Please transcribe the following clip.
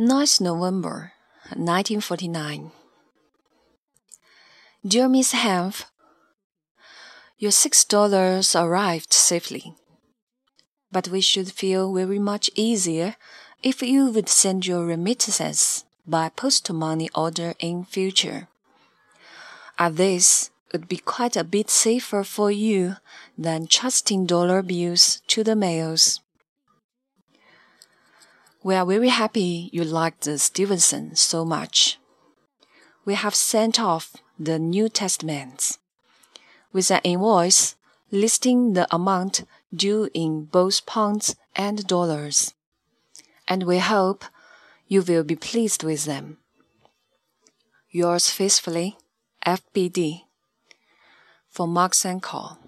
9th November 1949 Dear Miss Hanff, Your six dollars arrived safely, but we should feel very much easier if you would send your remittances by post money order in future. As this would be quite a bit safer for you than trusting dollar bills to the mails. We are very happy you liked the Stevenson so much. We have sent off the New Testaments with an invoice listing the amount due in both pounds and dollars, and we hope you will be pleased with them. Yours faithfully, FPD. For Marks and.